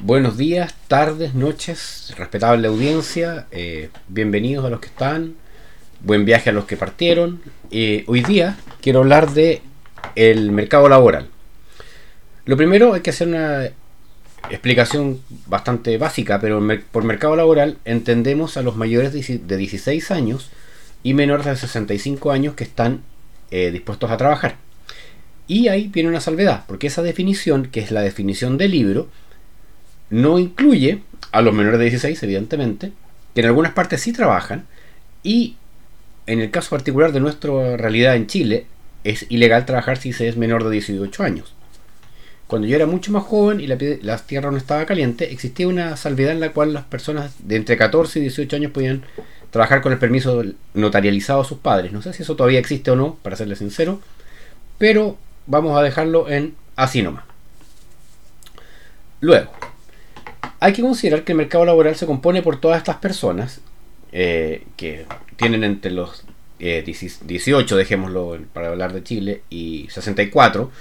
Buenos días, tardes, noches, respetable audiencia, eh, bienvenidos a los que están, buen viaje a los que partieron. Eh, hoy día quiero hablar de el mercado laboral. Lo primero hay que hacer una explicación bastante básica, pero por mercado laboral entendemos a los mayores de 16 años y menores de 65 años que están eh, dispuestos a trabajar. Y ahí viene una salvedad, porque esa definición, que es la definición del libro, no incluye a los menores de 16, evidentemente, que en algunas partes sí trabajan, y en el caso particular de nuestra realidad en Chile, es ilegal trabajar si se es menor de 18 años. Cuando yo era mucho más joven y la, tierra no estaba caliente, existía una salvedad en la cual las personas de entre 14 y 18 años podían trabajar con el permiso notarializado a sus padres. No sé si eso todavía existe o no, para serles sincero, pero vamos a dejarlo en así nomás. Luego, hay que considerar que el mercado laboral se compone por todas estas personas eh, que tienen entre los 18, eh, dejémoslo para hablar de Chile, y 64.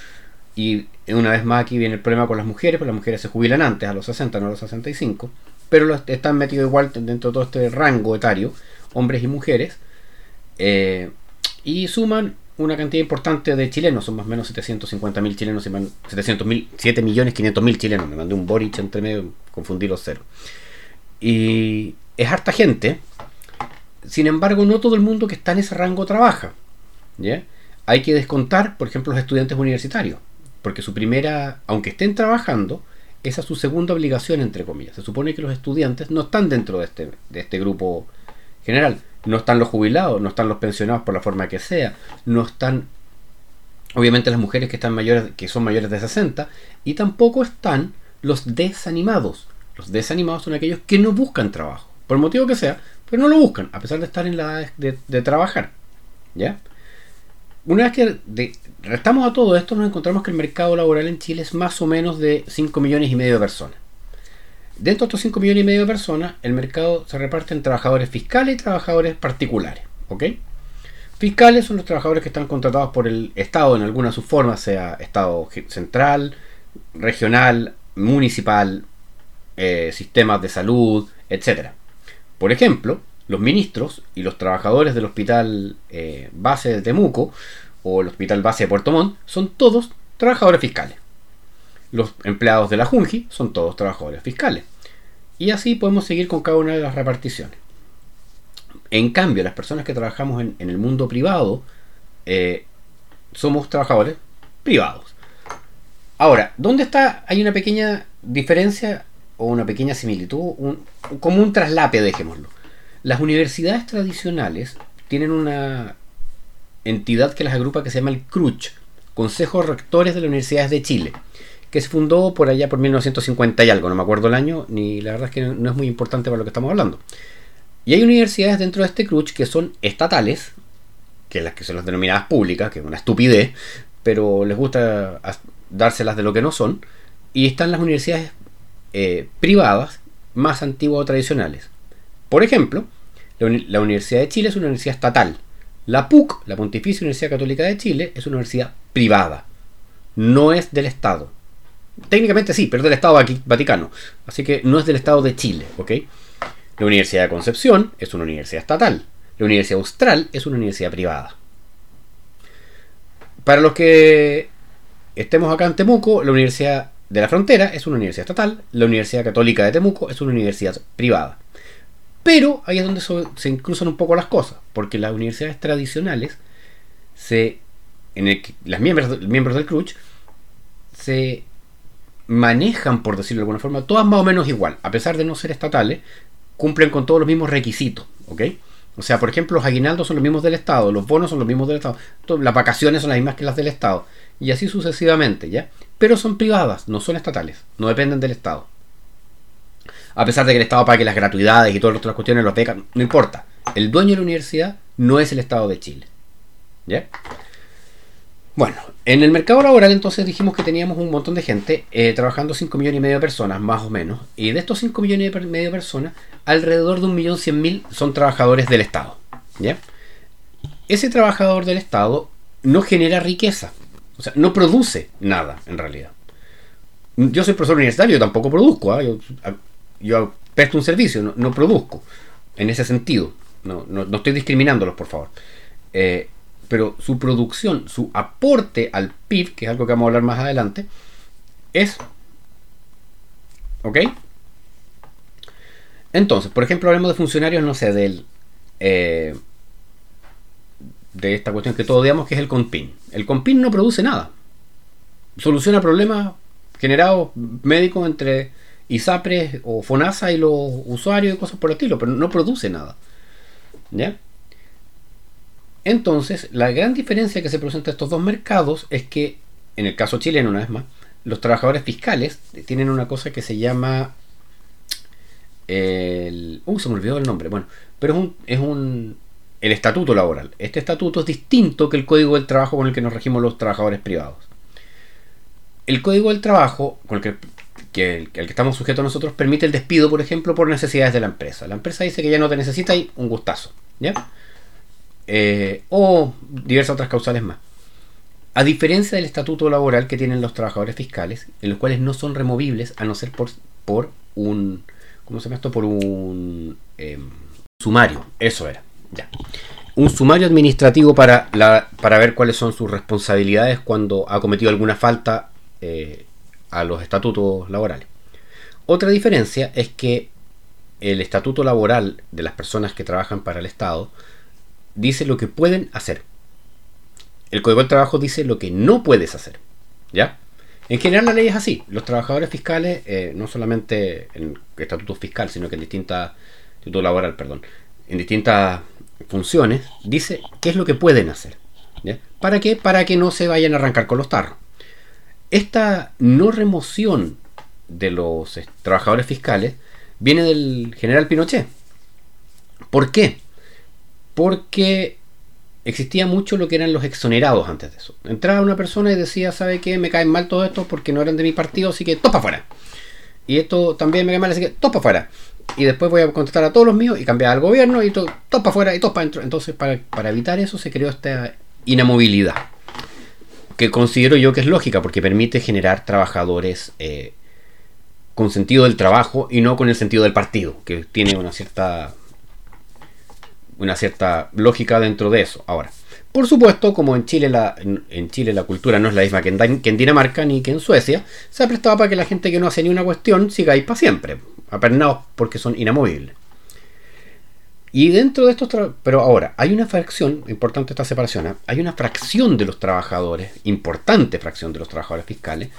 Y una vez más aquí viene el problema con las mujeres, porque las mujeres se jubilan antes, a los 60, no a los 65. Pero están metidos igual dentro de todo este rango etario, hombres y mujeres. Eh, y suman una cantidad importante de chilenos, son más o menos 750 mil chilenos, 700 mil, 7 millones 500 mil chilenos. Me mandé un Boric entre medio, confundí los ceros. Y es harta gente, sin embargo, no todo el mundo que está en ese rango trabaja. ¿ya? Hay que descontar, por ejemplo, los estudiantes universitarios, porque su primera, aunque estén trabajando, esa es su segunda obligación, entre comillas. Se supone que los estudiantes no están dentro de este, de este grupo general. No están los jubilados, no están los pensionados por la forma que sea, no están, obviamente, las mujeres que, están mayores, que son mayores de 60, y tampoco están los desanimados. Los desanimados son aquellos que no buscan trabajo, por el motivo que sea, pero no lo buscan, a pesar de estar en la edad de, trabajar. ¿Ya? Una vez que restamos a todo esto, nos encontramos que el mercado laboral en Chile es más o menos de 5 millones y medio de personas. Dentro de estos 5 millones y medio de personas, el mercado se reparte en trabajadores fiscales y trabajadores particulares. ¿Ok? Fiscales son los trabajadores que están contratados por el Estado en alguna de sus formas, sea Estado central, regional, municipal, eh, sistemas de salud, etcétera. Por ejemplo, los ministros y los trabajadores del hospital eh, base de Temuco o el hospital base de Puerto Montt son todos trabajadores fiscales. Los empleados de la Junji son todos trabajadores fiscales. Y así podemos seguir con cada una de las reparticiones. En cambio, las personas que trabajamos en, el mundo privado eh, somos trabajadores privados. Ahora, ¿dónde está? Hay una pequeña diferencia o una pequeña similitud, como un traslape, dejémoslo. Las universidades tradicionales tienen una entidad que las agrupa que se llama el CRUCH, Consejo Rectores de las Universidades de Chile, que se fundó por allá por 1950 y algo, no me acuerdo el año, ni la verdad es que no es muy importante para lo que estamos hablando. Y hay universidades dentro de este CRUCH que son estatales, que las que son las denominadas públicas, que es una estupidez, pero les gusta dárselas de lo que no son, y están las universidades eh, privadas más antiguas o tradicionales. Por ejemplo, la, Universidad de Chile es una universidad estatal. La PUC, la Pontificia Universidad Católica de Chile, es una universidad privada. No es del Estado. Técnicamente sí, pero es del Estado Vaticano. Así que no es del Estado de Chile. La Universidad de Concepción es una universidad estatal. La Universidad Austral es una universidad privada. Para los que estemos acá en Temuco, la Universidad de la Frontera es una universidad estatal, la Universidad Católica de Temuco es una universidad privada. Pero ahí es donde se incruzan un poco las cosas, porque las universidades tradicionales, se, en las miembros, miembros del CRUCH, se manejan, por decirlo de alguna forma, todas más o menos igual, a pesar de no ser estatales, cumplen con todos los mismos requisitos, ¿ok? O sea, por ejemplo, los aguinaldos son los mismos del Estado, los bonos son los mismos del Estado, las vacaciones son las mismas que las del Estado, y así sucesivamente, ¿ya? Pero son privadas, no son estatales, no dependen del Estado. A pesar de que el Estado pague las gratuidades y todas las otras cuestiones, los becas, no importa. El dueño de la universidad no es el Estado de Chile. ¿Ya? Bueno, en el mercado laboral entonces dijimos que teníamos un montón de gente eh, trabajando 5 millones y medio de personas, más o menos. Y de estos 5 millones y medio de personas, alrededor de un millón cien mil son trabajadores del Estado. ¿ya? Ese trabajador del Estado no genera riqueza. O sea, no produce nada en realidad. Yo soy profesor universitario, yo tampoco produzco. ¿ah? Presto un servicio, no, produzco. En ese sentido. No, no, estoy discriminándolos, por favor. Eh, pero su producción, su aporte al PIB, que es algo que vamos a hablar más adelante, es... ¿Ok? Entonces, por ejemplo, hablemos de funcionarios, no sé, del... Eh, de esta cuestión que todos odiamos, que es el CONPIN. El CONPIN no produce nada. Soluciona problemas generados médicos entre ISAPRES o FONASA y los usuarios y cosas por el estilo, pero no produce nada. ¿Ya? Entonces, la gran diferencia que se presenta estos dos mercados es que, en el caso chileno, una vez más, los trabajadores fiscales tienen una cosa que se llama. El, uh, se me olvidó el nombre. Bueno, pero es un, es un. El estatuto laboral. Este estatuto es distinto que el código del trabajo con el que nos regimos los trabajadores privados. El código del trabajo, con el que, que el, que estamos sujetos nosotros, permite el despido, por ejemplo, por necesidades de la empresa. La empresa dice que ya no te necesita y un gustazo. ¿Ya? Eh, o diversas otras causales más. A diferencia del estatuto laboral que tienen los trabajadores fiscales, en los cuales no son removibles a no ser por, un. ¿Cómo se llama esto? Por un em, sumario. Eso era. Ya. Un sumario administrativo para, para ver cuáles son sus responsabilidades cuando ha cometido alguna falta eh, a los estatutos laborales. Otra diferencia es que el estatuto laboral de las personas que trabajan para el Estado dice lo que pueden hacer. El Código del Trabajo dice lo que no puedes hacer. ¿Ya? En general la ley es así. Los trabajadores fiscales, eh, no solamente en estatuto fiscal, sino que en distintas, estatuto laboral, perdón, en distintas funciones, dice qué es lo que pueden hacer. ¿Para qué? Para que no se vayan a arrancar con los tarros. Esta no remoción de los trabajadores fiscales viene del general Pinochet. ¿Por qué? porque existía mucho lo que eran los exonerados antes de eso. Entraba una persona y decía, ¿sabe qué? Me caen mal todo esto porque no eran de mi partido, así que topa afuera. Y esto también me cae mal, así que topa afuera. Y después voy a contratar a todos los míos y cambiar al gobierno y todo, topa afuera y topa adentro. Entonces, para, evitar eso se creó esta inamovilidad. Que considero yo que es lógica porque permite generar trabajadores eh, con sentido del trabajo y no con el sentido del partido, que tiene una cierta una cierta lógica dentro de eso. Ahora, por supuesto, como en Chile la, en, Chile la cultura no es la misma que en, Dinamarca ni que en Suecia, se ha prestado para que la gente que no hace ni una cuestión siga ahí para siempre, apernados porque son inamovibles. Y dentro de estos pero ahora, hay una fracción, importante esta separación, ¿eh? hay una fracción de los trabajadores, importante fracción de los trabajadores fiscales,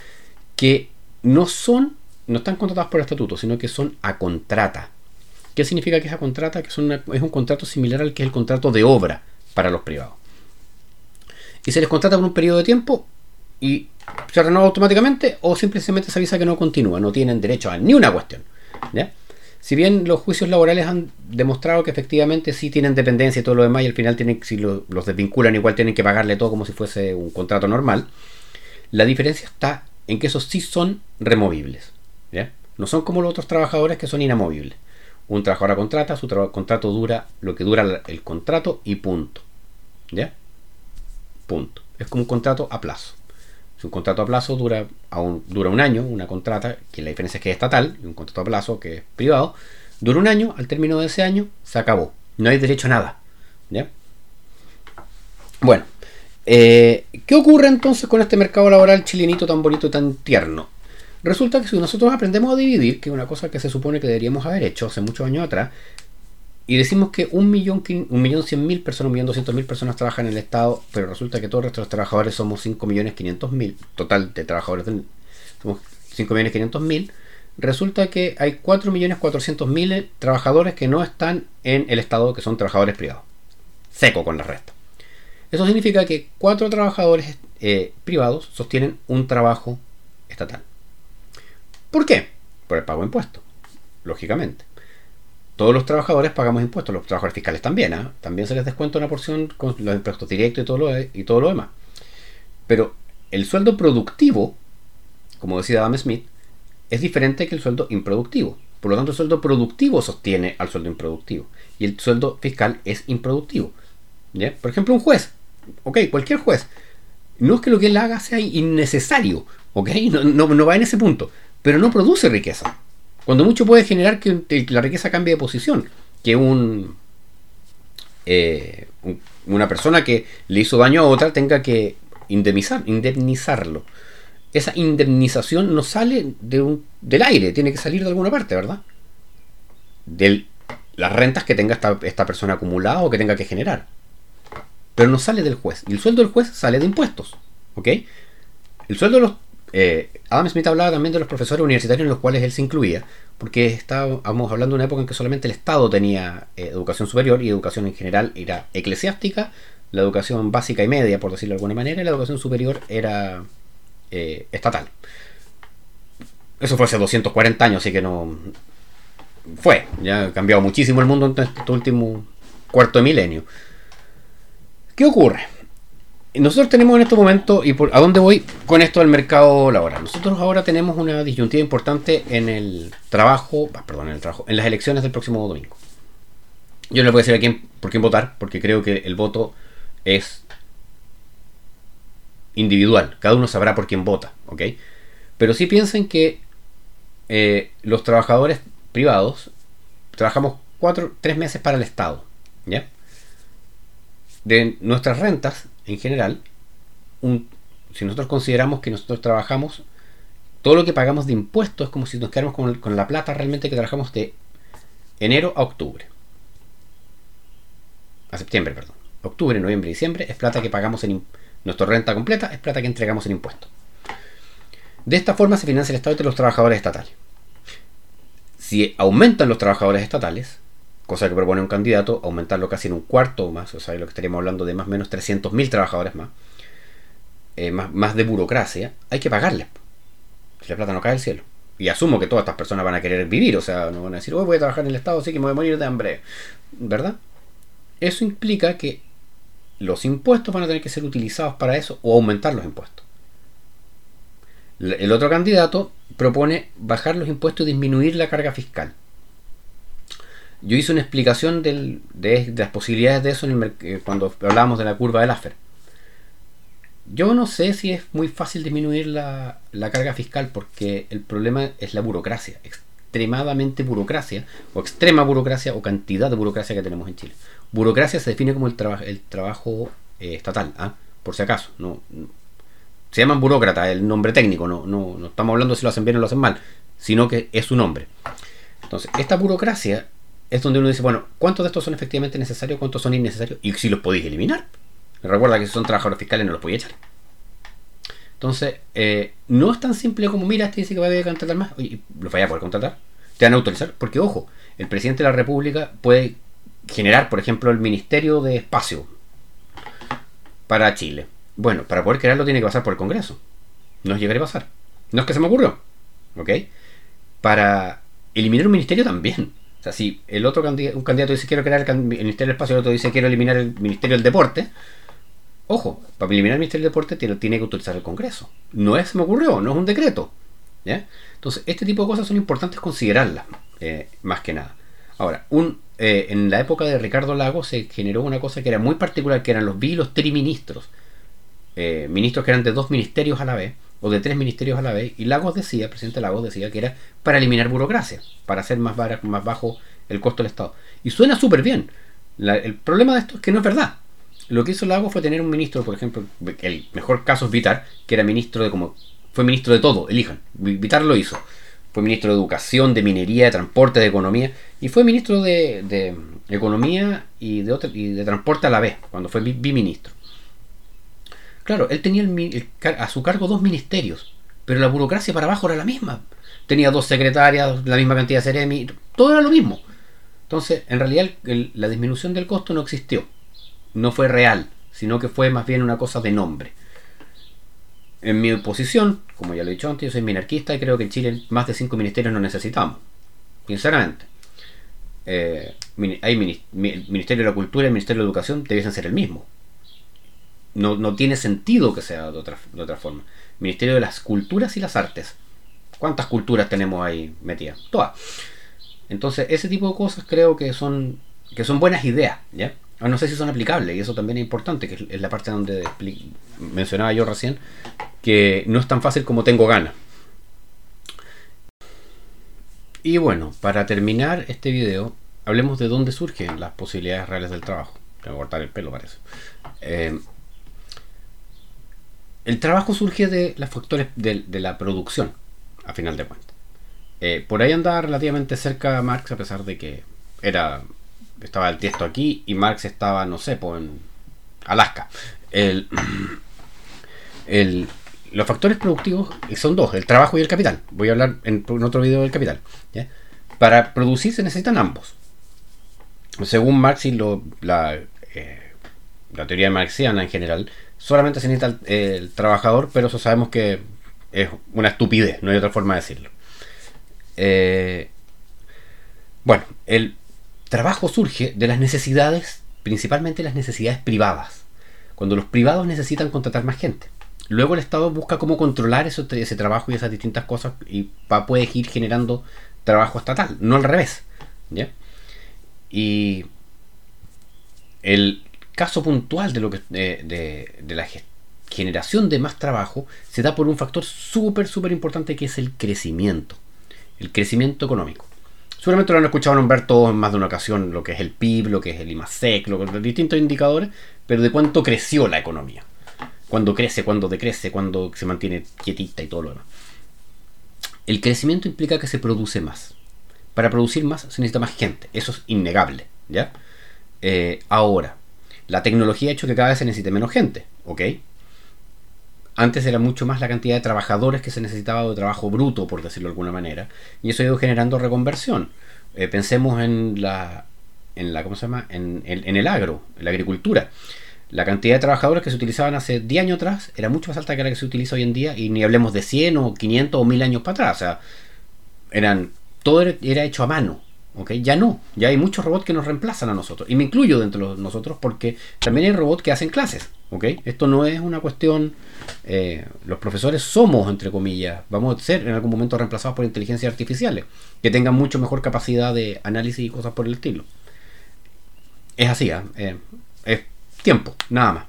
que no son, no están contratados por el estatuto, sino que son a contrata. ¿Qué significa que esa contrata? Que es, es un contrato similar al que es el contrato de obra para los privados. Y se les contrata por un periodo de tiempo y se renueva automáticamente o simplemente se avisa que no continúa, no tienen derecho a ni una cuestión. Si bien los juicios laborales han demostrado que efectivamente sí tienen dependencia y todo lo demás y al final si los desvinculan igual tienen que pagarle todo como si fuese un contrato normal, la diferencia está en que esos sí son removibles. No son como los otros trabajadores que son inamovibles. Un trabajador contrata, su contrato dura lo que dura el contrato y punto. ¿Ya? Punto. Es como un contrato a plazo. Un contrato a plazo dura, un, dura un año, una contrata, que la diferencia es que es estatal, y un contrato a plazo que es privado, dura un año, al término de ese año se acabó. No hay derecho a nada. ¿Ya? Bueno, eh, ¿qué ocurre entonces con este mercado laboral chilenito tan bonito y tan tierno? Resulta que si nosotros aprendemos a dividir, que es una cosa que se supone que deberíamos haber hecho hace muchos años atrás, y decimos que un millón, un millón cien mil personas, un millón doscientos mil personas trabajan en el Estado, pero resulta que todos nuestros trabajadores somos 5 millones 500 mil, total de trabajadores somos 5 millones 500 mil, resulta que hay 4 millones 400 mil trabajadores que no están en el Estado, que son trabajadores privados. Seco con la resta. Eso significa que 4 trabajadores eh, privados sostienen un trabajo estatal. ¿Por qué? Por el pago de impuestos, lógicamente. Todos los trabajadores pagamos impuestos, los trabajadores fiscales también, ¿ah? también se les descuenta una porción con los impuestos directos y todo, lo, y todo lo demás. Pero el sueldo productivo, como decía Adam Smith, es diferente que el sueldo improductivo. Por lo tanto, el sueldo productivo sostiene al sueldo improductivo. Y el sueldo fiscal es improductivo. Por ejemplo, un juez. ok, cualquier juez. No es que lo que él haga sea innecesario, ok, no, no, va en ese punto, pero no produce riqueza. Cuando mucho puede generar que la riqueza cambie de posición, que un, eh, una persona que le hizo daño a otra tenga que indemnizar, indemnizarlo. Esa indemnización no sale de un, del aire, tiene que salir de alguna parte, ¿verdad? De las rentas que tenga esta, esta persona acumulada o que tenga que generar. Pero no sale del juez. Y el sueldo del juez sale de impuestos. ¿Ok? El sueldo de los eh, Adam Smith hablaba también de los profesores universitarios en los cuales él se incluía, porque estábamos hablando de una época en que solamente el Estado tenía eh, educación superior y educación en general era eclesiástica, la educación básica y media, por decirlo de alguna manera, y la educación superior era eh, estatal. Eso fue hace 240 años, así que no. Fue, ya ha cambiado muchísimo el mundo en este último cuarto de milenio. ¿Qué ocurre? Nosotros tenemos en este momento, y por, a dónde voy con esto del mercado laboral. Nosotros ahora tenemos una disyuntiva importante en el trabajo, ah, perdón, en el trabajo, en las elecciones del próximo domingo. Yo no les voy a decir a quién, por quién votar, porque creo que el voto es individual. Cada uno sabrá por quién vota, ¿ok? Pero sí piensen que eh, los trabajadores privados trabajamos cuatro, tres meses para el Estado, ¿ya? De nuestras rentas, en general, un, si nosotros consideramos que nosotros trabajamos, todo lo que pagamos de impuestos es como si nos quedáramos con, la plata realmente que trabajamos de enero a octubre. A septiembre, perdón. Octubre, noviembre, diciembre es plata que pagamos en nuestra renta completa, es plata que entregamos en impuestos. De esta forma se financia el Estado y los trabajadores estatales. Si aumentan los trabajadores estatales, cosa que propone un candidato, aumentarlo casi en un cuarto o más, o sea, lo que estaríamos hablando de más o menos 300.000 trabajadores más, eh, más, más, de burocracia, hay que pagarles. Si la plata no cae del cielo. Y asumo que todas estas personas van a querer vivir, o sea, no van a decir, voy a trabajar en el Estado, así que me voy a morir de hambre. ¿Verdad? Eso implica que los impuestos van a tener que ser utilizados para eso o aumentar los impuestos. El otro candidato propone bajar los impuestos y disminuir la carga fiscal yo hice una explicación de, las posibilidades de eso eh, cuando hablábamos de la curva del AFER. Yo no sé si es muy fácil disminuir la, carga fiscal porque el problema es la burocracia, extremadamente burocracia, o extrema burocracia, o cantidad de burocracia que tenemos en Chile. Burocracia se define como el, el trabajo eh, estatal, ¿ah? por si acaso. No, se llaman burócrata, el nombre técnico, no, no, no estamos hablando si lo hacen bien o lo hacen mal, sino que es su nombre. Entonces, esta burocracia es donde uno dice, bueno, ¿cuántos de estos son efectivamente necesarios? ¿Cuántos son innecesarios? Y si los podéis eliminar. Recuerda que si son trabajadores fiscales no los podéis echar. Entonces, eh, no es tan simple como, mira, este dice que va a contratar más, oye, los vaya a poder contratar, te van a autorizar, porque ojo, el presidente de la República puede generar, por ejemplo, el Ministerio de Espacio para Chile. Bueno, para poder crearlo tiene que pasar por el Congreso. No llegaré a pasar. No es que se me ocurrió. ¿Ok? Para eliminar un ministerio también. Sea, si el otro candidato, un candidato dice quiero crear el Ministerio del Espacio el otro dice quiero eliminar el Ministerio del Deporte, ojo, para eliminar el Ministerio del Deporte tiene, que utilizar el Congreso. No es, me ocurrió, no es un decreto. ¿ya? Entonces, este tipo de cosas son importantes considerarlas, eh, más que nada. Ahora, un, eh, en la época de Ricardo Lago se generó una cosa que era muy particular, que eran los bi y los triministros. Eh, ministros que eran de dos ministerios a la vez, o de tres ministerios a la vez, y Lagos decía, el presidente Lagos decía que era para eliminar burocracia, para hacer más, más bajo el costo del Estado. Y suena súper bien. el problema de esto es que no es verdad. Lo que hizo Lagos fue tener un ministro, por ejemplo, el mejor caso es Vitar, que era ministro de como fue ministro de todo, elijan. Vitar lo hizo. Fue ministro de Educación, de Minería, de Transporte, de Economía. Y fue ministro de, de Economía y de, y de Transporte a la vez, cuando fue biministro. Claro, él tenía a su cargo dos ministerios, pero la burocracia para abajo era la misma. Tenía dos secretarias, la misma cantidad de seremi, todo era lo mismo. Entonces, en realidad, la disminución del costo no existió. No fue real, sino que fue más bien una cosa de nombre. En mi posición, como ya lo he dicho antes, yo soy minarquista y creo que en Chile más de cinco ministerios no necesitamos. Sinceramente. Eh, hay el Ministerio de la Cultura y el Ministerio de la Educación debiesen ser el mismo no, tiene sentido que sea de otra, de otra forma. Ministerio de las Culturas y las Artes. ¿Cuántas culturas tenemos ahí metidas? Todas. Entonces, ese tipo de cosas creo que son, que son buenas ideas, ¿ya? no sé si son aplicables, y eso también es importante, que es la parte donde mencionaba yo recién, que no es tan fácil como tengo ganas. Y bueno, para terminar este video, hablemos de dónde surgen las posibilidades reales del trabajo. Tengo que cortar el pelo, parece. Eh, el trabajo surge de los factores de, la producción, a final de cuentas. Eh, por ahí andaba relativamente cerca Marx, a pesar de que era estaba el texto aquí y Marx estaba, no sé, pues en Alaska. Los factores productivos son dos, el trabajo y el capital. Voy a hablar en, otro video del capital. Para producir se necesitan ambos. Según Marx y la, eh, la teoría marxiana en general, solamente se necesita el, trabajador, pero eso sabemos que es una estupidez, no hay otra forma de decirlo. Eh, bueno, el trabajo surge de las necesidades, principalmente las necesidades privadas, cuando los privados necesitan contratar más gente. Luego el Estado busca cómo controlar ese trabajo y esas distintas cosas y va, puede ir generando trabajo estatal, no al revés. ¿ya? Y el caso puntual de, lo que, de, de, la generación de más trabajo se da por un factor súper, súper importante que es el crecimiento. El crecimiento económico. Seguramente lo han escuchado nombrar todos en más de una ocasión, lo que es el PIB, lo que es el IMASEC, distintos indicadores, pero de cuánto creció la economía cuando crece, cuando decrece, cuando se mantiene quietita y todo lo demás. El crecimiento implica que se produce más. Para producir más se necesita más gente, eso es innegable, ¿ya? Eh, ahora, la tecnología ha hecho que cada vez se necesite menos gente, ¿ok? Antes era mucho más la cantidad de trabajadores que se necesitaba de trabajo bruto, por decirlo de alguna manera, y eso ha ido generando reconversión. Eh, pensemos en la, en la, ¿cómo se llama? En, en el agro, en la agricultura la cantidad de trabajadores que se utilizaban hace 10 años atrás era mucho más alta que la que se utiliza hoy en día y ni hablemos de 100 o 500 o 1000 años para atrás. O sea, eran, todo era hecho a mano. ¿Okay? Ya no, ya hay muchos robots que nos reemplazan a nosotros. Y me incluyo dentro de nosotros porque también hay robots que hacen clases. ¿okay? Esto no es una cuestión... Eh, los profesores somos, entre comillas, vamos a ser en algún momento reemplazados por inteligencias artificiales que tengan mucho mejor capacidad de análisis y cosas por el estilo. Es así, ¿eh? eh es tiempo, nada más.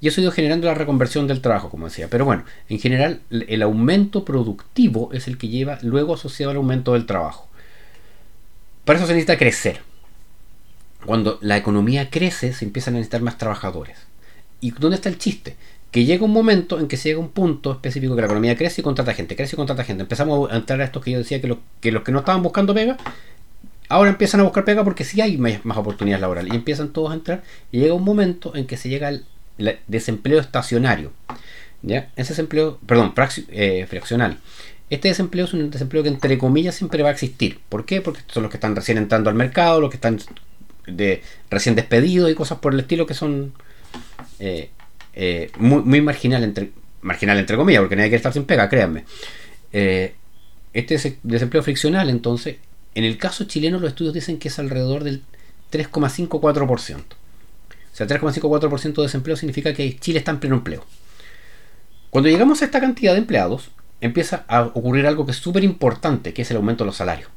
Y eso ha ido generando la reconversión del trabajo, como decía. Pero bueno, en general el aumento productivo es el que lleva luego asociado al aumento del trabajo. Para eso se necesita crecer. Cuando la economía crece, se empiezan a necesitar más trabajadores. ¿Y dónde está el chiste? Que llega un momento en que se llega un punto específico que la economía crece y contrata gente, crece y contrata gente. Empezamos a entrar a esto que yo decía que, los que no estaban buscando pega Ahora empiezan a buscar pega porque sí hay más, oportunidades laborales y empiezan todos a entrar y llega un momento en que se llega el, desempleo estacionario. ¿ya? Ese desempleo, perdón, eh, fraccional. Este desempleo es un desempleo que entre comillas siempre va a existir. ¿Por qué? Porque son los que están recién entrando al mercado, los que están de, recién despedidos y cosas por el estilo que son eh, eh, muy, muy marginal entre, marginal entre comillas, porque nadie quiere estar sin pega, créanme. este desempleo friccional entonces en el caso chileno los estudios dicen que es alrededor del 3,54%. O sea, 3,54% de desempleo significa que Chile está en pleno empleo. Cuando llegamos a esta cantidad de empleados, empieza a ocurrir algo que es súper importante, que es el aumento de los salarios.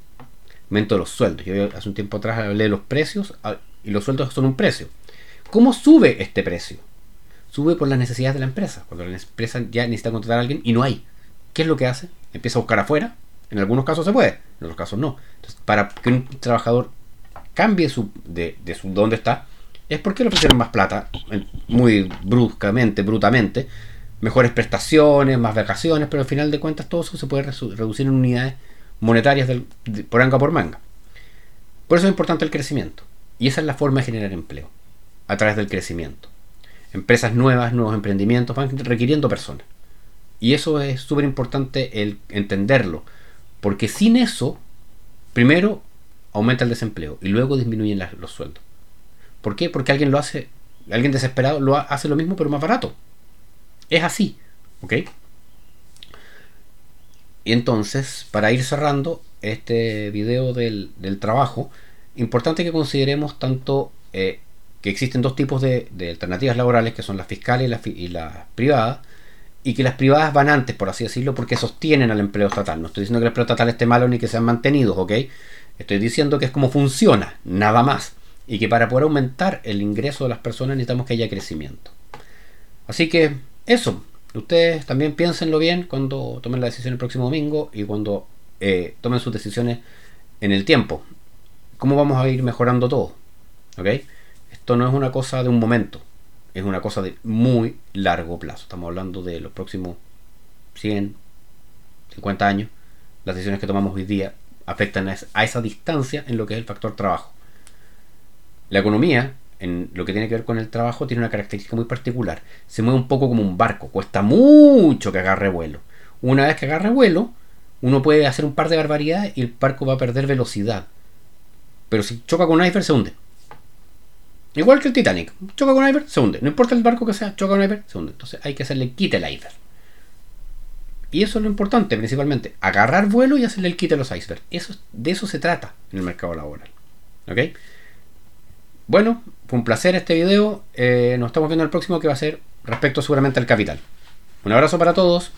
Aumento de los sueldos. Yo hace un tiempo atrás hablé de los precios ah, y los sueldos son un precio. ¿Cómo sube este precio? Sube por las necesidades de la empresa. Cuando la empresa ya necesita contratar a alguien y no hay. ¿Qué es lo que hace? Empieza a buscar afuera en algunos casos se puede, en otros casos no. Entonces, para que un trabajador cambie su, de, su dónde está, es porque le ofrecieron más plata, muy bruscamente, brutamente, mejores prestaciones, más vacaciones, pero al final de cuentas todo eso se puede reducir en unidades monetarias por anga por manga. Por eso es importante el crecimiento. Y esa es la forma de generar empleo, a través del crecimiento. Empresas nuevas, nuevos emprendimientos van requiriendo personas. Y eso es súper importante el entenderlo, porque sin eso, primero aumenta el desempleo y luego disminuyen los sueldos. ¿Por qué? Porque alguien lo hace, alguien desesperado lo hace lo mismo pero más barato. Es así, ¿ok? Y entonces, para ir cerrando este video del, trabajo, importante que consideremos tanto eh, que existen dos tipos de, alternativas laborales, que son las fiscales y las privadas, y que las privadas van antes, por así decirlo, porque sostienen al empleo estatal. No estoy diciendo que el empleo estatal esté malo ni que sean mantenidos, ¿ok? Estoy diciendo que es como funciona, nada más. y que para poder aumentar el ingreso de las personas necesitamos que haya crecimiento. Así que eso, ustedes también piénsenlo bien cuando tomen la decisión el próximo domingo y cuando eh, tomen sus decisiones en el tiempo. ¿Cómo vamos a ir mejorando todo? ¿Ok? Esto no es una cosa de un momento, es una cosa de muy largo plazo. Estamos hablando de los próximos 100, 50 años. Las decisiones que tomamos hoy día afectan a esa distancia en lo que es el factor trabajo. La economía, en lo que tiene que ver con el trabajo, tiene una característica muy particular. Se mueve un poco como un barco, cuesta mucho que agarre vuelo. Una vez que agarre vuelo, uno puede hacer un par de barbaridades y el barco va a perder velocidad. Pero si choca con un iceberg, se hunde. Igual que el Titanic. Choca con un iceberg, se hunde. No importa el barco que sea, choca con un iceberg, se hunde. Entonces hay que hacerle quite el iceberg. Y eso es lo importante, principalmente. Agarrar vuelo y hacerle el quite a los icebergs. Eso, de eso se trata en el mercado laboral. ¿Ok? Bueno, fue un placer este video. Eh, nos estamos viendo en el próximo que va a ser respecto seguramente al capital. Un abrazo para todos.